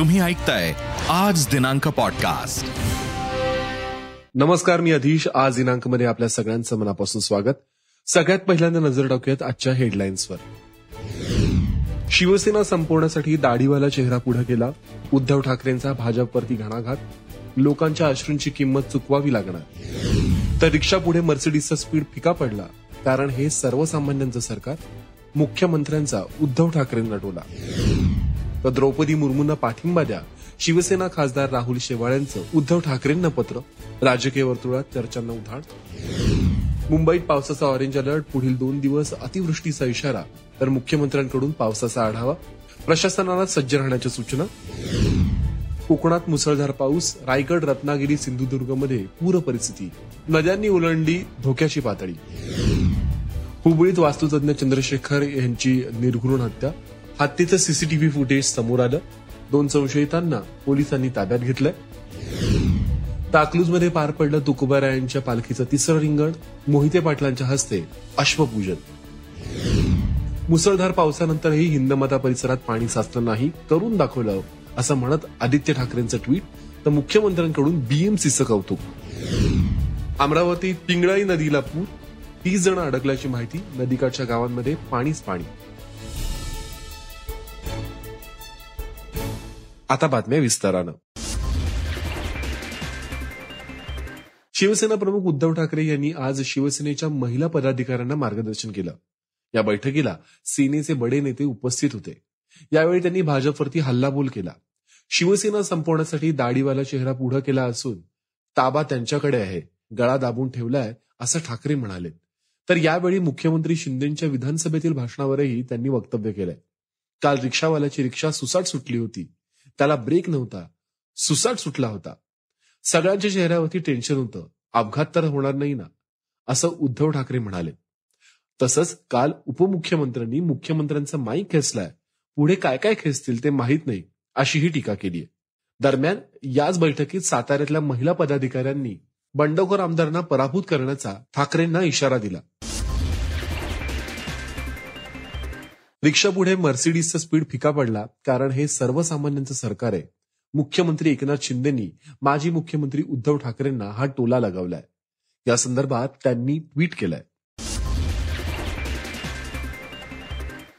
तुम्ही ऐकताय आज दिनांक पॉडकास्ट नमस्कार मी अधीश. आज दिनांकमध्ये आपल्या सगळ्यांचं मनापासून स्वागत. सगळ्यात पहिल्यांदा नजर टाकूयात आजच्या हेडलाईन्सवर शिवसेना संपवण्यासाठी दाढीवाला चेहरा पुढे केला उद्धव ठाकरेंचा भाजपवरती घणाघात. लोकांच्या अश्रूंची किंमत चुकवावी लागणार. तर रिक्षा पुढे मर्सिडीजचा स्पीड फिका पडला. कारण हे सर्वसामान्यांचं सरकार. मुख्यमंत्र्यांचा उद्धव ठाकरेंना टोला. तर द्रौपदी मुर्मूंना पाठिंबा द्या. शिवसेना खासदार राहुल शेवाळ्यांचं उद्धव ठाकरेंना पत्र. राजकीय वर्तुळात चर्चांना उधाण. मुंबईत पावसाचा ऑरेंज अलर्ट पुढील दोन दिवस अतिवृष्टीचा इशारा. तर मुख्यमंत्र्यांकडून पावसाचा आढावा. प्रशासनाला सज्ज राहण्याच्या सूचना. कोकणात मुसळधार पाऊस. रायगड रत्नागिरी सिंधुदुर्गमध्ये पूर परिस्थिती. नद्यांनी ओलांडली धोक्याची पातळी. हुबळीत वास्तुतज्ञ चंद्रशेखर यांची निर्घृण हत्या. हत्येचं सीसीटीव्ही फुटेज समोर आलं. दोन संशयितांना पोलिसांनी ताब्यात घेतलंय. ताकलूजमध्ये पार पडलं तुकोबारायांच्या पालखीचं तिसरं रिंगण. मोहिते पाटलांच्या हस्ते अश्वपूजन. मुसळधार पावसानंतरही हिंदमाता परिसरात पाणी साचलं नाही करून दाखवलं असं म्हणत आदित्य ठाकरेंचं ट्विट तर मुख्यमंत्र्यांकडून बीएमसीचं कौतुक. अमरावतीत पिंगळाई नदीला पूर. तीस जण अडकल्याची माहिती. नदीकाठच्या गावांमध्ये पाणीच पाणी. आता बातम्या विस्तारानं. शिवसेना प्रमुख उद्धव ठाकरे यांनी आज शिवसेनेच्या महिला पदाधिकाऱ्यांना मार्गदर्शन केलं. या बैठकीला सेनेचे बडे नेते उपस्थित होते. यावेळी त्यांनी भाजपवरती हल्लाबोल केला. शिवसेना संपवण्यासाठी दाढीवाला चेहरा पुढे केला असून ताबा त्यांच्याकडे आहे गळा दाबून ठेवलाय असं ठाकरे म्हणाले. तर यावेळी मुख्यमंत्री शिंदेच्या विधानसभेतील भाषणावरही त्यांनी वक्तव्य केलंय. काल रिक्षावाल्याची रिक्षा सुसाट सुटली होती. त्याला ब्रेक नव्हता. सुसाट सुटला होता. सगळ्यांच्या चेहऱ्यावरती टेन्शन होतं. अपघात तर होणार नाही ना? असं उद्धव ठाकरे म्हणाले. तसंच काल उपमुख्यमंत्र्यांनी मुख्यमंत्र्यांचा माईक खेचलाय. पुढे काय काय खेचतील ते माहीत नाही अशीही टीका केली आहे. दरम्यान याच बैठकीत साताऱ्यातल्या महिला पदाधिकाऱ्यांनी बंडखोर आमदारांना पराभूत करण्याचा ठाकरेंना इशारा दिला. रिक्षा पुढे मर्सिडीजचा स्पीड फिका पडला कारण हे सर्वसामान्यांचं सरकार आहे. मुख्यमंत्री एकनाथ शिंदेनी माजी मुख्यमंत्री उद्धव ठाकरेंना हा टोला लगावलाय. या संदर्भात त्यांनी ट्विट केलंय.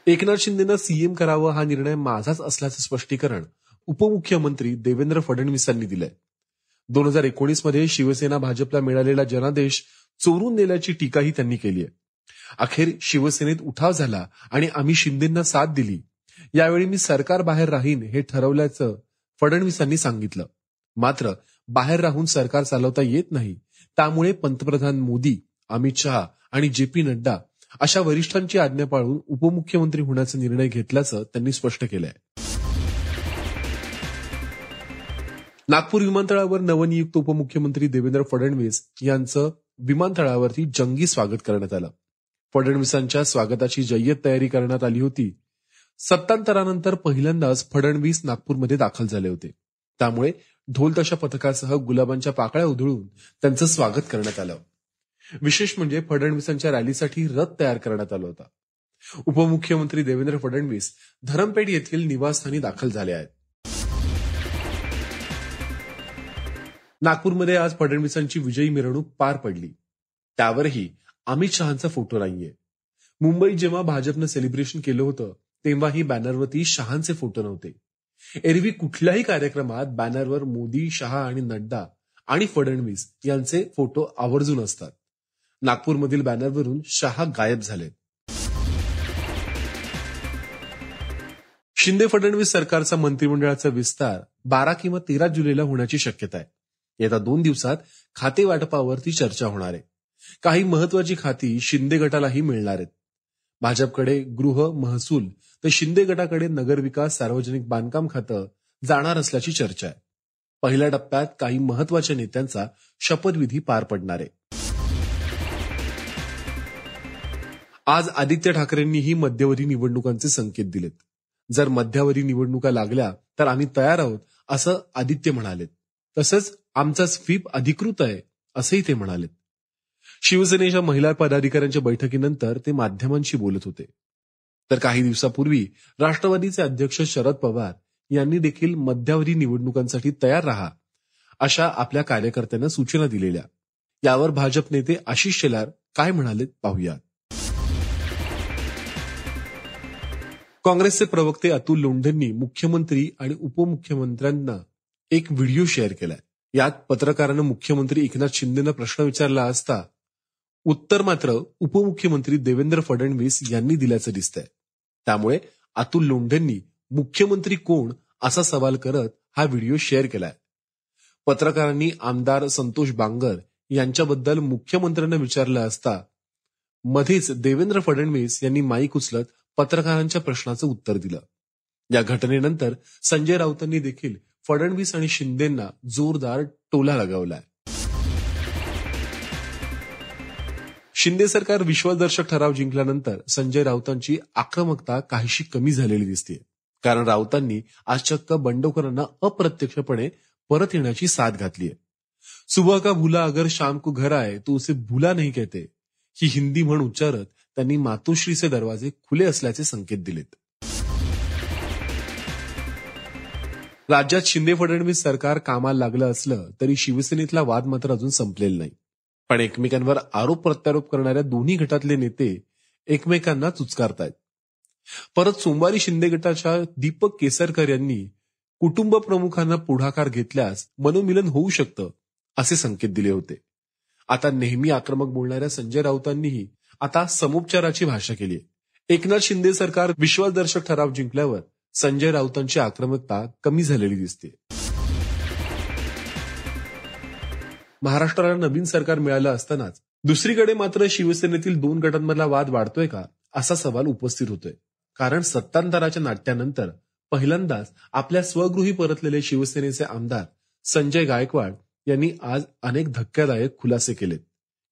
एकनाथ शिंदेनं सीएम करावं हा निर्णय माझाच असल्याचं स्पष्टीकरण उपमुख्यमंत्री देवेंद्र फडणवीसांनी दिलंय. दोन हजार एकोणीसमध्ये शिवसेना भाजपला मिळालेला जनादेश चोरून नेल्याची टीकाही त्यांनी केली आहे अखेर शिवसेनेत उठाव झाला आणि आम्ही शिंदेंना साथ दिली. यावेळी मी सरकार बाहेर राहीन हे ठरवल्याचं फडणवीसांनी सांगितलं. मात्र बाहेर राहून सरकार चालवता येत नाही. त्यामुळे पंतप्रधान मोदी अमित शहा आणि जे पी नड्डा अशा वरिष्ठांची आज्ञा पाळून उपमुख्यमंत्री होण्याचा निर्णय घेतल्याचं त्यांनी स्पष्ट केलंय. नागपूर विमानतळावर नवनियुक्त उपमुख्यमंत्री देवेंद्र फडणवीस यांचं विमानतळावरती जंगी स्वागत करण्यात आलं. फडणवीसांच्या स्वागताची जय्यत तयारी करण्यात आली होती. सत्तांतरानंतर पहिल्यांदाच फडणवीस नागपूरमध्ये दाखल झाले होते. त्यामुळे ढोलताशा पथकासह गुलाबांच्या पाकळ्या उधळून त्यांचं स्वागत करण्यात आलं. विशेष म्हणजे फडणवीसांच्या रॅलीसाठी रथ तयार करण्यात आला होता. उपमुख्यमंत्री देवेंद्र फडणवीस धरमपेठ येथील निवासस्थानी दाखल झाले आहेत. नागपूरमध्ये आज फडणवीसांची विजयी मिरवणूक पार पडली. त्यावरही अमित शहांचा फोटो नाहीये. मुंबईत जेव्हा भाजपनं सेलिब्रेशन केलं होतं तेव्हाही बॅनरवरती शहांचे फोटो नव्हते. एरवी कुठल्याही कार्यक्रमात बॅनरवर मोदी शहा आणि नड्डा आणि फडणवीस यांचे फोटो आवर्जून असतात. नागपूरमधील बॅनरवरून शहा गायब झाले. शिंदे फडणवीस सरकारचा मंत्रिमंडळाचा विस्तार बारा किंवा तेरा जुलैला होण्याची शक्यता आहे. येत्या दोन दिवसात खाते वाटपावरती चर्चा होणार आहे. काही महत्वाची खाती शिंदे गटालाही मिळणार आहेत. भाजपकडे गृह महसूल तर शिंदे गटाकडे नगरविकास सार्वजनिक बांधकाम खातं जाणार असल्याची चर्चा आहे. पहिल्या टप्प्यात काही महत्त्वाच्या नेत्यांचा शपथविधी पार पडणार आहे. आज आदित्य ठाकरेंनीही मध्यवर्ती निवडणुकांचे संकेत दिलेत. जर मध्यावधी निवडणुका लागल्या तर आम्ही तयार आहोत असं आदित्य म्हणालेत. तसंच आमचा स्वीप अधिकृत आहे असंही ते म्हणालेत. शिवसेनेच्या महिला पदाधिकाऱ्यांच्या बैठकीनंतर ते माध्यमांशी बोलत होते. तर काही दिवसापूर्वी राष्ट्रवादीचे अध्यक्ष शरद पवार यांनी देखील मध्यावधी निवडणुकांसाठी तयार राहा अशा आपल्या कार्यकर्त्यांना सूचना दिलेल्या. यावर भाजप नेते आशिष शेलार काय म्हणाले पाहूयात. काँग्रेसचे प्रवक्ते अतुल लोंढेंनी मुख्यमंत्री आणि उपमुख्यमंत्र्यांना एक व्हिडिओ शेअर केलाय. यात पत्रकारानं मुख्यमंत्री एकनाथ शिंदेनं प्रश्न विचारला असता उत्तर मात्र उपमुख्यमंत्री देवेंद्र फडणवीस यांनी दिल्याचं दिसतंय. त्यामुळे अतुल लोंढेंनी मुख्यमंत्री कोण असा सवाल करत हा व्हिडिओ शेअर केलाय. पत्रकारांनी आमदार संतोष बांगर यांच्याबद्दल मुख्यमंत्र्यांना विचारलं असता मध्येच देवेंद्र फडणवीस यांनी माईक उचलत पत्रकारांच्या प्रश्नाचं उत्तर दिलं. या घटनेनंतर संजय राऊतांनी देखील फडणवीस आणि शिंदेना जोरदार टोला लगावलाय. शिंदे सरकार विश्वासदर्शक ठराव जिंकल्यानंतर संजय राऊतांची आक्रमकता काहीशी कमी झालेली दिसते कारण राऊतांनी आज चक्क बंडखोरांना अप्रत्यक्षपणे परत येण्याची साथ घातली आहे सुबह का भुला अगर शाम को घर आए तो उसे भुला नाही कहते. ही हिंदी म्हण उच्चारत त्यांनी मातोश्रीचे दरवाजे खुले असल्याचे संकेत दिलेत. राज्यात शिंदे फडणवीस सरकार कामाला लागलं असलं तरी शिवसेनेतला वाद मात्र अजून संपलेला नाही. पण एकमेकांवर आरोप प्रत्यारोप करणाऱ्या दोन्ही गटातले नेते एकमेकांना चुचकारतायत. परत सोमवारी शिंदे गटाच्या दीपक केसरकर यांनी कुटुंब प्रमुखांना पुढाकार घेतल्यास मनोमिलन होऊ शकतं असे संकेत दिले होते. आता नेहमी आक्रमक बोलणाऱ्या संजय राऊतांनीही आता समुपचाराची भाषा केली एकनाथ शिंदे सरकार विश्वासदर्शक ठराव जिंकल्यावर संजय राऊतांची आक्रमकता कमी झालेली दिसते महाराष्ट्राला नवीन सरकार मिळालं असतानाच दुसरीकडे मात्र शिवसेनेतील दोन गटांमधला वाद वाढतोय का असा सवाल उपस्थित होतोय. कारण सत्तांतराच्या नाट्यानंतर पहिल्यांदाच आपल्या स्वगृही परतलेले शिवसेनेचे आमदार संजय गायकवाड यांनी आज अनेक धक्कादायक खुलासे केलेत.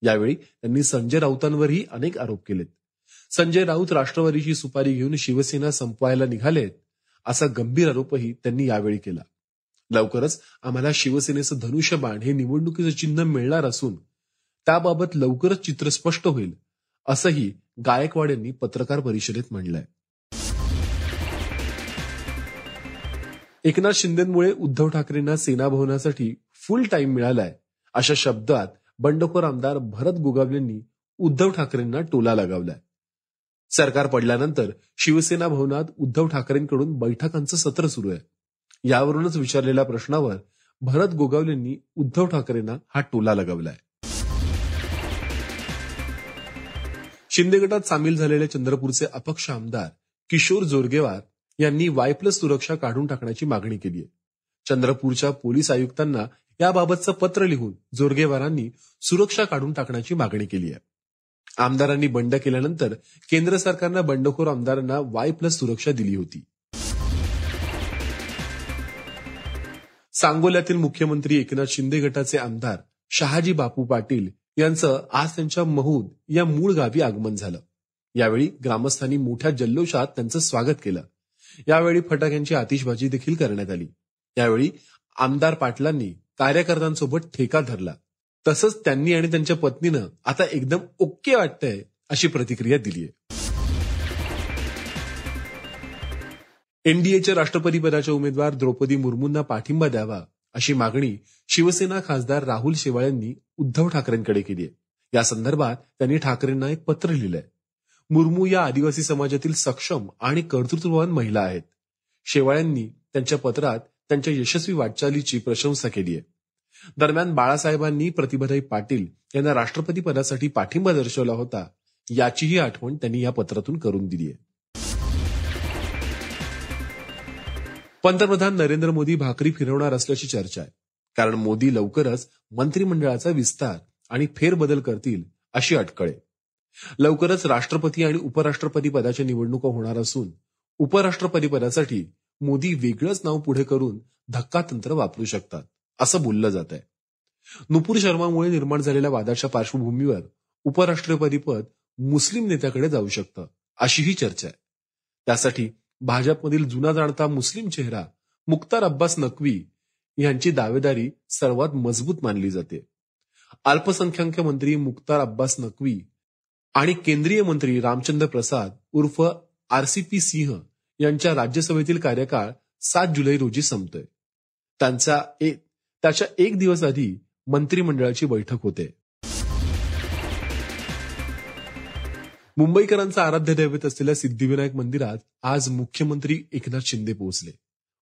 यावेळी त्यांनी संजय राऊतांवरही अनेक आरोप केलेत. संजय राऊत राष्ट्रवादीची सुपारी घेऊन शिवसेना संपवायला निघालेत असा गंभीर आरोपही त्यांनी यावेळी केला. लवकरच आम्हाला शिवसेनेचं धनुष्यबाण हे निवडणुकीचं चिन्ह मिळणार असून त्याबाबत लवकरच चित्र स्पष्ट होईल असंही गायकवाड यांनी पत्रकार परिषदेत म्हणलंय. एकनाथ शिंदेमुळे उद्धव ठाकरेंना सेनाभवनासाठी फुल टाइम मिळालाय अशा शब्दात बंडखोर आमदार भरत गोगावलेंनी उद्धव ठाकरेंना टोला लगावलाय. सरकार पडल्यानंतर शिवसेना भवनात उद्धव ठाकरेंकडून बैठकांचं सत्र सुरू आहे. यावरूनच विचारलेल्या प्रश्नावर भरत गोगावलेंनी उद्धव ठाकरेंना हा टोला लगावलाय. शिंदे गटात सामील झालेले चंद्रपूरचे अपक्ष आमदार किशोर जोरगेवार यांनी वाय प्लस सुरक्षा काढून टाकण्याची मागणी केली आहे. चंद्रपूरच्या पोलीस आयुक्तांना याबाबतचं पत्र लिहून जोरगेवारांनी सुरक्षा काढून टाकण्याची मागणी केली आहे. आमदारांनी बंड केल्यानंतर केंद्र सरकारनं बंडखोर आमदारांना वाय प्लस सुरक्षा दिली होती. सांगोल्यातील मुख्यमंत्री एकनाथ शिंदे गटाचे आमदार शहाजी बापू पाटील यांचं आज त्यांच्या महूद या मूळ गावी आगमन झालं. यावेळी ग्रामस्थांनी मोठ्या जल्लोषात त्यांचं स्वागत केलं. यावेळी फटाक्यांची आतिषबाजी देखील करण्यात आली. यावेळी आमदार पाटलांनी कार्यकर्त्यांसोबत ठेका धरला. तसंच त्यांनी आणि त्यांच्या पत्नीनं आता एकदम ओके वाटतंय अशी प्रतिक्रिया दिली एनडीएच्या राष्ट्रपतीपदाच्या उमेदवार द्रौपदी मुर्मूंना पाठिंबा द्यावा अशी मागणी शिवसेना खासदार राहुल शेवाळ्यांनी उद्धव ठाकरेंकडे केली आहे. या संदर्भात त्यांनी ठाकरेंना एक पत्र लिहिलंय. मुर्मू या आदिवासी समाजातील सक्षम आणि कर्तृत्ववान महिला आहेत. शेवाळ्यांनी त्यांच्या पत्रात त्यांच्या यशस्वी वाटचालीची प्रशंसा केली आहे. दरम्यान बाळासाहेबांनी प्रतिभाताई पाटील यांना राष्ट्रपती पदासाठी पाठिंबा दर्शवला होता याचीही आठवण त्यांनी या पत्रातून करून दिली आहे. पंतप्रधान नरेंद्र मोदी भाकरी फिरवणार असल्याची चर्चा आहे. कारण मोदी लवकरच मंत्रिमंडळाचा विस्तार आणि फेरबदल करतील अशी अटकळे लवकरच राष्ट्रपती आणि उपराष्ट्रपती पदाच्या निवडणुका होणार असून उपराष्ट्रपती पदासाठी मोदी वेगळंच नाव पुढे करून धक्का तंत्र वापरू शकतात असं बोललं जात आहे नुपूर शर्मामुळे निर्माण झालेल्या वादाच्या पार्श्वभूमीवर उपराष्ट्रपती पद मुस्लिम नेत्याकडे जाऊ शकतं अशीही चर्चा आहे. त्यासाठी भाजपमधील जुना जाणता मुस्लिम चेहरा मुख्तार अब्बास नक्वी यांची दावेदारी सर्वात मजबूत मानली जाते. अल्पसंख्याक मंत्री मुख्तार अब्बास नक्वी आणि केंद्रीय मंत्री रामचंद्र प्रसाद उर्फ आरसीपी सिंह यांच्या राज्यसभेतील कार्यकाळ सात जुलै रोजी संपतोय. त्यांचा एक त्याच्या एक दिवस आधी मंत्रिमंडळाची बैठक होते. मुंबईकरांचा आराध्य दैवत असलेल्या सिद्धिविनायक मंदिरात आज मुख्यमंत्री एकनाथ शिंदे पोहोचले.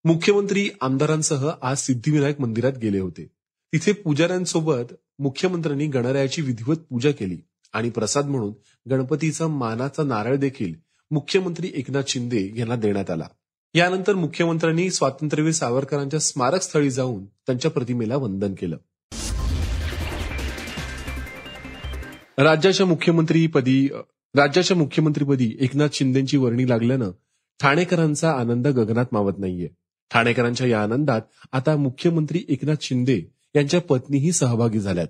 मुख्यमंत्री आमदारांसह आज सिद्धिविनायक मंदिरात गेले होते. तिथे पुजाऱ्यांसोबत मुख्यमंत्र्यांनी गणरायाची विधिवत पूजा केली आणि प्रसाद म्हणून गणपतीचा मानाचा नारळ देखील मुख्यमंत्री एकनाथ शिंदे यांना देण्यात आला. यानंतर मुख्यमंत्र्यांनी स्वातंत्र्यवीर सावरकरांच्या स्मारक स्थळी जाऊन त्यांच्या प्रतिमेला वंदन केलं. राज्याच्या मुख्यमंत्रीपदी राज्याच्या मुख्यमंत्रीपदी एकनाथ शिंदेची वर्णी लागल्यानं ठाणेकरांचा आनंद गगनात मावत नाहीये. ठाणेकरांच्या या आनंदात आता मुख्यमंत्री एकनाथ शिंदे यांच्या पत्नीही सहभागी झाल्यात.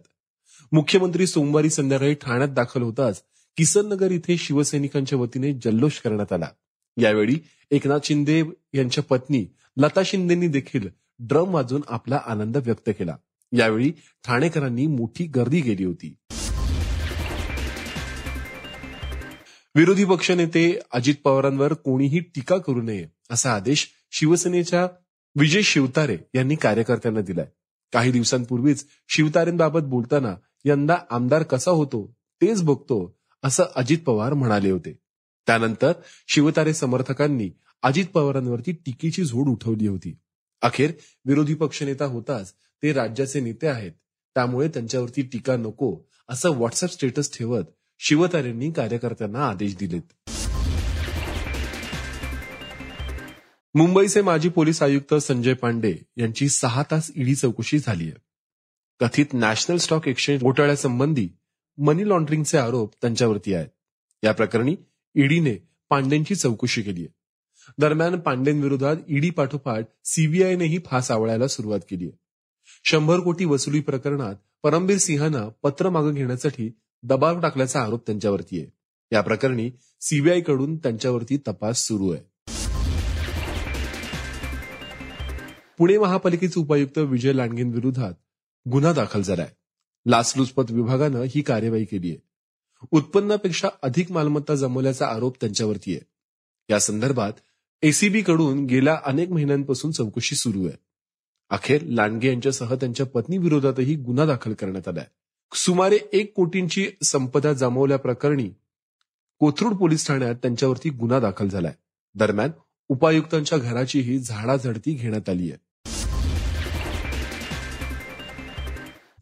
मुख्यमंत्री सोमवारी संध्याकाळी ठाण्यात दाखल होताच किसननगर इथे शिवसैनिकांच्या वतीने जल्लोष करण्यात आला. यावेळी एकनाथ शिंदे यांच्या पत्नी लता शिंदेंनी देखील ड्रम वाजून आपला आनंद व्यक्त केला. यावेळी ठाणेकरांनी मोठी गर्दी केली होती. विरोधी पक्षनेते अजित पवारांवर कोणीही टीका करू नये असा आदेश शिवसेनेच्या विजय शिवतारे यांनी कार्यकर्त्यांना दिलाय. काही दिवसांपूर्वीच शिवतारेंबाबत बोलताना यंदा आमदार कसा होतो तेच बघतो असं अजित पवार म्हणाले होते. त्यानंतर शिवतारे समर्थकांनी अजित पवारांवरती टीकेची झोड उठवली होती. अखेर विरोधी पक्षनेता होताच ते राज्याचे नेते आहेत त्यामुळे त्यांच्यावरती टीका नको असं व्हॉट्सअप स्टेटस ठेवत शिवतारेंनी कार्यकर्त्यांना आदेश दिलेत. मुंबईचे माजी पोलीस आयुक्त संजय पांडे यांची सहा तास ईडी चौकशी झाली आहे कथित नॅशनल स्टॉक एक्सचेंज घोटाळ्यासंबंधी मनी लॉन्ड्रिंगचे आरोप त्यांच्यावरती आहेत. या प्रकरणी ईडीने पांडेंची चौकशी केली आहे दरम्यान पांडेंविरोधात ईडी पाठोपाठ सीबीआयनेही फास आवळायला सुरुवात केली आहे शंभर कोटी वसुली प्रकरणात परमबीर सिंहांना पत्र मागं घेण्यासाठी दबाव टाकल्याचा आरोप त्यांच्यावरती आहे. या प्रकरणी सीबीआयकडून त्यांच्यावरती तपास सुरू आहे. पुणे महापालिकेचे उपायुक्त विजय लांडगेंविरोधात गुन्हा दाखल झालाय. लाचलुचपत विभागानं ही कार्यवाही केली आहे. उत्पन्नापेक्षा अधिक मालमत्ता जमवल्याचा आरोप त्यांच्यावरती आहे. या संदर्भात एसीबी कडून गेल्या अनेक महिन्यांपासून चौकशी सुरू आहे. अखेर लांडगे यांच्यासह त्यांच्या पत्नी विरोधातही गुन्हा दाखल करण्यात आलाय. सुमारे एक कोटींची संपदा जमवल्याप्रकरणी कोथरूड पोलीस ठाण्यात त्यांच्यावरती गुन्हा दाखल झालाय. दरम्यान उपायुक्तांच्या घराचीही झाडाझडती घेण्यात आली आहे.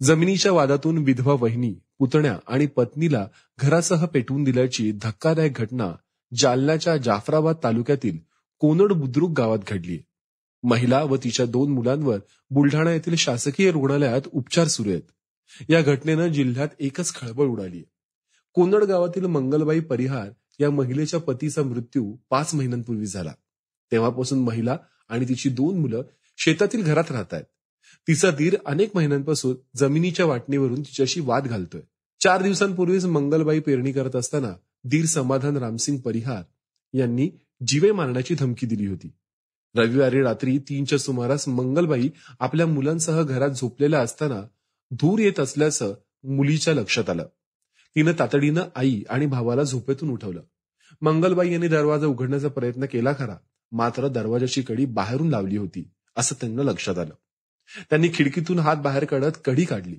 जमिनीच्या वादातून विधवा वहिनी पुतण्या आणि पत्नीला घरासह पेटवून दिल्याची धक्कादायक घटना जालन्याच्या जाफराबाद तालुक्यातील कोनड बुद्रुक गावात घडली महिला व तिच्या दोन मुलांवर बुलढाणा येथील शासकीय रुग्णालयात उपचार सुरू आहेत. या घटनेनं जिल्ह्यात एकच खळबळ उडाली कोनड गावातील मंगलबाई परिहार या महिलेच्या पतीचा मृत्यू पाच महिन्यांपूर्वी झाला. तेव्हापासून महिला आणि तिची दोन मुलं शेतातील घरात राहत आहेत तिचा धीर अनेक महिन्यांपासून जमिनीच्या वाटणीवरून तिच्याशी वाद घालतोय. चार दिवसांपूर्वीच मंगलबाई पेरणी करत असताना धीर समाधान रामसिंग परिहार यांनी जीवे मारण्याची धमकी दिली होती. रविवारी रात्री तीनच्या सुमारास मंगलबाई आपल्या मुलांसह घरात झोपलेल्या असताना धूर येत असल्याचं मुलीच्या लक्षात आलं. तिनं तातडीनं आई आणि भावाला झोपेतून उठवलं. मंगलबाई यांनी दरवाजा उघडण्याचा प्रयत्न केला खरा मात्र दरवाजाची कडी बाहेरून लावली होती असं त्यांना लक्षात आलं. त्यांनी खिडकीतून हात बाहेर काढत कडी काढली.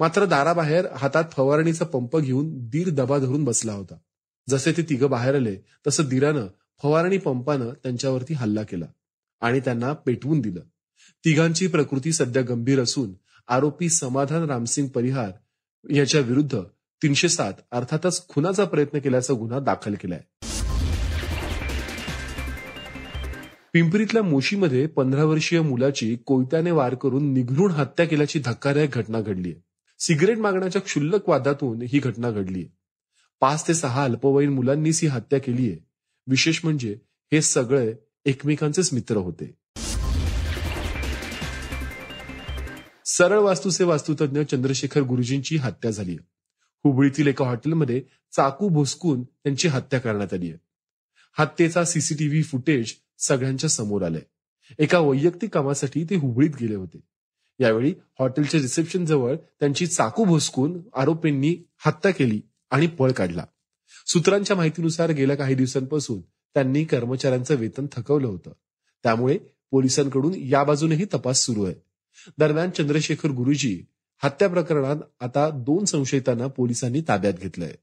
मात्र दाराबाहेर हातात फवारणीचा पंप घेऊन दीर दबा धरून बसला होता. जसे ते तिघं बाहेर आले तसं दिरानं फवारणी पंपानं त्यांच्यावरती हल्ला केला आणि त्यांना पेटवून दिलं. तिघांची प्रकृती सध्या गंभीर असून आरोपी समाधान रामसिंग परिहार याच्या विरुद्ध तीनशे सात अर्थातच खुनाचा प्रयत्न केल्याचा गुन्हा दाखल केलाय. पिंपरीतल्या मोशीमध्ये पंधरा वर्षीय मुलाची कोयत्याने वार करून निघून हत्या केल्याची धक्कादायक घटना घडली सिगरेट मागण्याच्या क्षुल्लक वादातून ही घटना घडली पाच ते सहा अल्पवयीन मुलांनीच ही हत्या केलीये. विशेष म्हणजे हे सगळे एकमेकांचेच मित्र होते. सरळ वास्तूचे वास्तुतज्ञ चंद्रशेखर गुरुजींची हत्या झाली हुबळीतील एका हॉटेलमध्ये चाकू भोसकून त्यांची हत्या करण्यात आली आहे. हत्येचा सीसीटीव्ही फुटेज सगळ्यांच्या समोर आलंय. एका वैयक्तिक कामासाठी ते हुबळीत गेले होते. यावेळी हॉटेलच्या रिसेप्शन जवळ त्यांची चाकू भोसकून आरोपींनी हत्या केली आणि पळ काढला. सूत्रांच्या माहितीनुसार गेल्या काही दिवसांपासून त्यांनी कर्मचाऱ्यांचं वेतन थकवलं होतं. त्यामुळे पोलिसांकडून या बाजूनेही तपास सुरू आहे. दरम्यान चंद्रशेखर गुरुजी हत्या प्रकरणात आता दोन संशयितांना पोलिसांनी ताब्यात घेतलंय.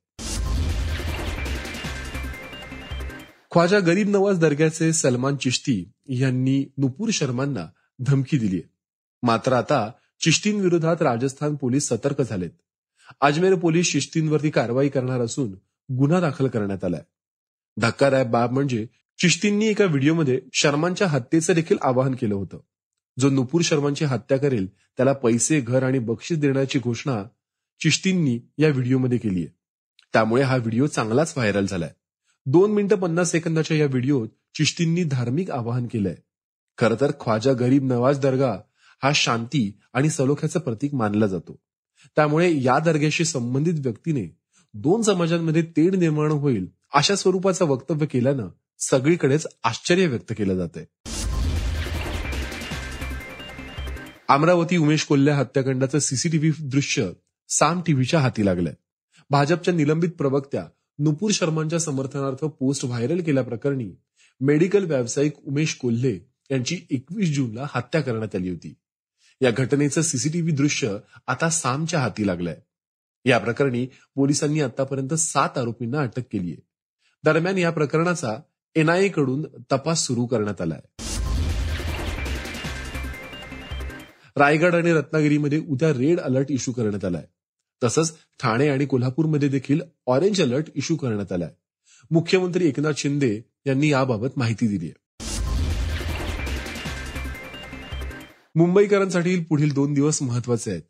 ख्वाजा गरीब नवाज दर्ग्याचे सलमान चिश्ती यांनी नुपूर शर्मांना धमकी दिली मात्र आता चिश्तींविरोधात राजस्थान पोलीस सतर्क झालेत. अजमेर पोलीस शिश्तींवरती कारवाई करणार असून गुन्हा दाखल करण्यात आलाय. धक्कादायक बाब म्हणजे चिश्तींनी एका व्हिडिओमध्ये शर्मांच्या हत्येचं देखील आवाहन केलं होतं. जो नुपूर शर्मांची हत्या करेल त्याला पैसे घर आणि बक्षीस देण्याची घोषणा चिश्तींनी या व्हिडिओमध्ये केली आहे. त्यामुळे हा व्हिडिओ चांगलाच व्हायरल झालाय. दोन मिनिटं पन्नास सेकंदाच्या या व्हिडिओत चिश्तींनी धार्मिक आवाहन केलंय. खरं तर ख्वाजा गरीब नवाज दर्गा हा शांती आणि सलोख्याचं प्रतीक मानला जातो. त्यामुळे या दर्ग्याशी संबंधित व्यक्तीने दोन समाजांमध्ये तेढ निर्माण होईल अशा स्वरूपाचं वक्तव्य केल्यानं सगळीकडेच आश्चर्य व्यक्त केलं जात अमरावती उमेश कोल्हे हत्याकांडाचं सीसीटीव्ही दृश्य साम टीव्हीच्या हाती लागलंय. भाजपच्या निलंबित प्रवक्त्या नुपूर शर्मांच्या समर्थनार्थ पोस्ट व्हायरल केल्याप्रकरणी मेडिकल व्यावसायिक उमेश कोल्हे यांची एकवीस जूनला हत्या करण्यात आली होती. या घटनेचं सीसीटीव्ही दृश्य आता सामच्या हाती लागलंय. या प्रकरणी पोलिसांनी आतापर्यंत सात आरोपींना अटक केली आहे दरम्यान या प्रकरणाचा एनआयए कडून तपास सुरू करण्यात आलाय. रायगड आणि रत्नागिरीमध्ये उद्या रेड अलर्ट इश्यू करण्यात आलाय. तसंच ठाणे आणि कोल्हापूरमध्ये देखील ऑरेंज अलर्ट इश्यू करण्यात आलाय. मुख्यमंत्री एकनाथ शिंदे यांनी याबाबत माहिती दिली आहे मुंबईकरांसाठी पुढील दोन दिवस महत्त्वाचे आहेत.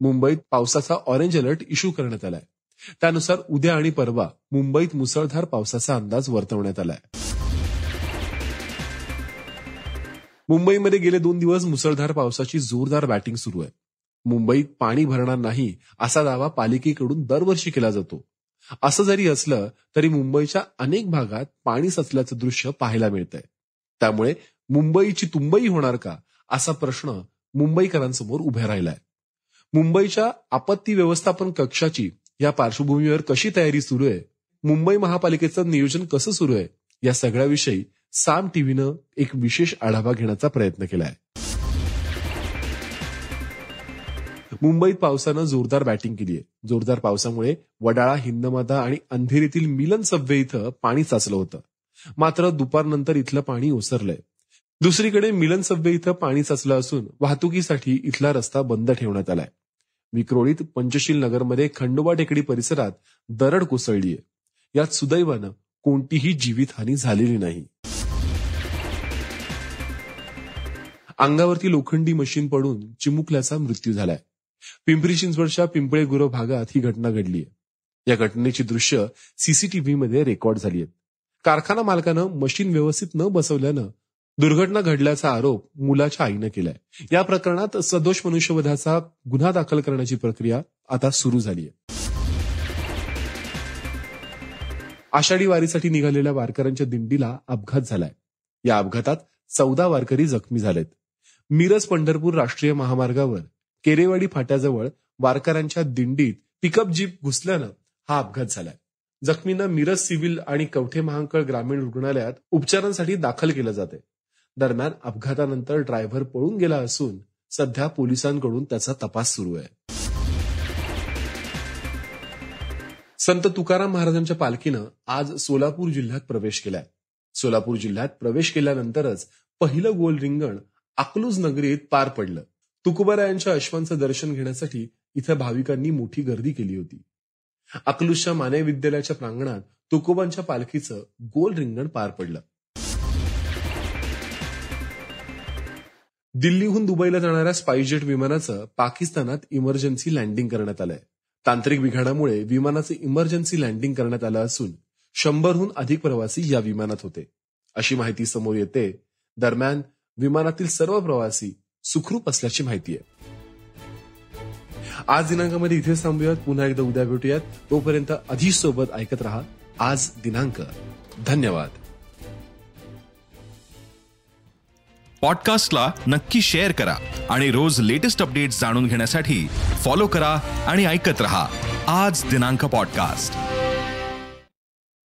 मुंबईत पावसाचा ऑरेंज अलर्ट इश्यू करण्यात आलाय. त्यानुसार उद्या आणि परवा मुंबईत मुसळधार पावसाचा अंदाज वर्तवण्यात आलाय. मुंबईमध्ये गेले दोन दिवस मुसळधार पावसाची जोरदार बॅटिंग सुरू आहे. मुंबईत पाणी भरणार नाही असा दावा पालिकेकडून दरवर्षी केला जातो. असं जरी असलं तरी मुंबईच्या अनेक भागात पाणी सचल्याचं दृश्य पाहायला मिळतंय. त्यामुळे मुंबईची तुंबई होणार का असा प्रश्न मुंबईकरांसमोर उभ्या राहिलाय. मुंबईच्या आपत्ती व्यवस्थापन कक्षाची या पार्श्वभूमीवर कशी तयारी सुरू आहे? मुंबई महापालिकेचं नियोजन कसं सुरू आहे? या सगळ्याविषयी साम टीव्हीनं एक विशेष आढावा घेण्याचा प्रयत्न केलाय. मुंबईत पावसानं जोरदार बॅटिंग केली आहे जोरदार पावसामुळे वडाळा हिंदमाता आणि अंधेरीतील मिलन सबवे इथं पाणी साचलं होतं. मात्र दुपारनंतर इथलं पाणी ओसरलंय. दुसरीकडे मिलन सबवे इथं पाणी साचलं असून वाहतुकीसाठी इथला रस्ता बंद ठेवण्यात आलाय. विक्रोळीत पंचशील नगरमध्ये खंडोबा टेकडी परिसरात दरड कोसळलीय. यात सुदैवानं कोणतीही जीवितहानी झालेली नाही. अंगावरती लोखंडी मशीन पडून चिमुकल्याचा मृत्यू झालाय. पिंपरी चिंचवडच्या पिंपळे गुरव भागात ही घटना घडलीय या घटनेची दृश्य सीसीटीव्ही मध्ये रेकॉर्ड झाली आहेत. कारखाना मालकानं मशीन व्यवस्थित न बसवल्यानं दुर्घटना घडल्याचा आरोप मुलाच्या आईनं केलाय. या प्रकरणात सदोष मनुष्यवधाचा गुन्हा दाखल करण्याची प्रक्रिया आता सुरू झाली आहे आषाढी वारीसाठी निघालेल्या वारकऱ्यांच्या दिंडीला अपघात झालाय. या अपघातात चौदा वारकरी जखमी झालेत. मिरज पंढरपूर राष्ट्रीय महामार्गावर केरेवाडी फाट्याजवळ वारकऱ्यांच्या दिंडीत पिकअप जीप घुसल्यानं हा अपघात झालाय. जखमींना मिरज सिव्हिल आणि कवठे महांकळ ग्रामीण रुग्णालयात उपचारांसाठी दाखल केलं जाते दरम्यान अपघातानंतर ड्रायव्हर पळून गेला असून सध्या पोलिसांकडून त्याचा तपास सुरू आहे. संत तुकाराम महाराजांच्या पालखीनं आज सोलापूर जिल्ह्यात प्रवेश केलाय. सोलापूर जिल्ह्यात प्रवेश केल्यानंतरच पहिलं गोल रिंगण अकलूज नगरीत पार पडलं. तुकुबरायांच्या अश्वांचं दर्शन घेण्यासाठी इथं भाविकांनी मोठी गर्दी केली होती. अकलूजच्या माने विद्यालयाच्या प्रांगणात तुकोबांच्या पालखीचं गोल रिंगण पार पडलं. दिल्लीहून दुबईला जाणाऱ्या स्पाइसजेट विमानाचं पाकिस्तानात इमर्जन्सी लँडिंग करण्यात आलंय. तांत्रिक बिघाडामुळे विमानाचं इमर्जन्सी लँडिंग करण्यात आलं असून शंभरहून अधिक प्रवासी या विमानात होते. अशी माहिती समोर येते. दरम्यान विमानातील सर्व प्रवासी सुखरूप असल्याची माहिती आहे. आज दिनांकामध्ये इथेच थांबूयात. पुन्हा एकदा उद्या भेटूयात. तोपर्यंत सोबत ऐकत रहा. आज दिनांक. धन्यवाद. पॉडकास्टला नक्की शेअर करा आणि रोज लेटेस्ट अपडेट्स जाणून घेण्यासाठी फॉलो करा आणि ऐकत रहा. आज दिनांक पॉडकास्ट.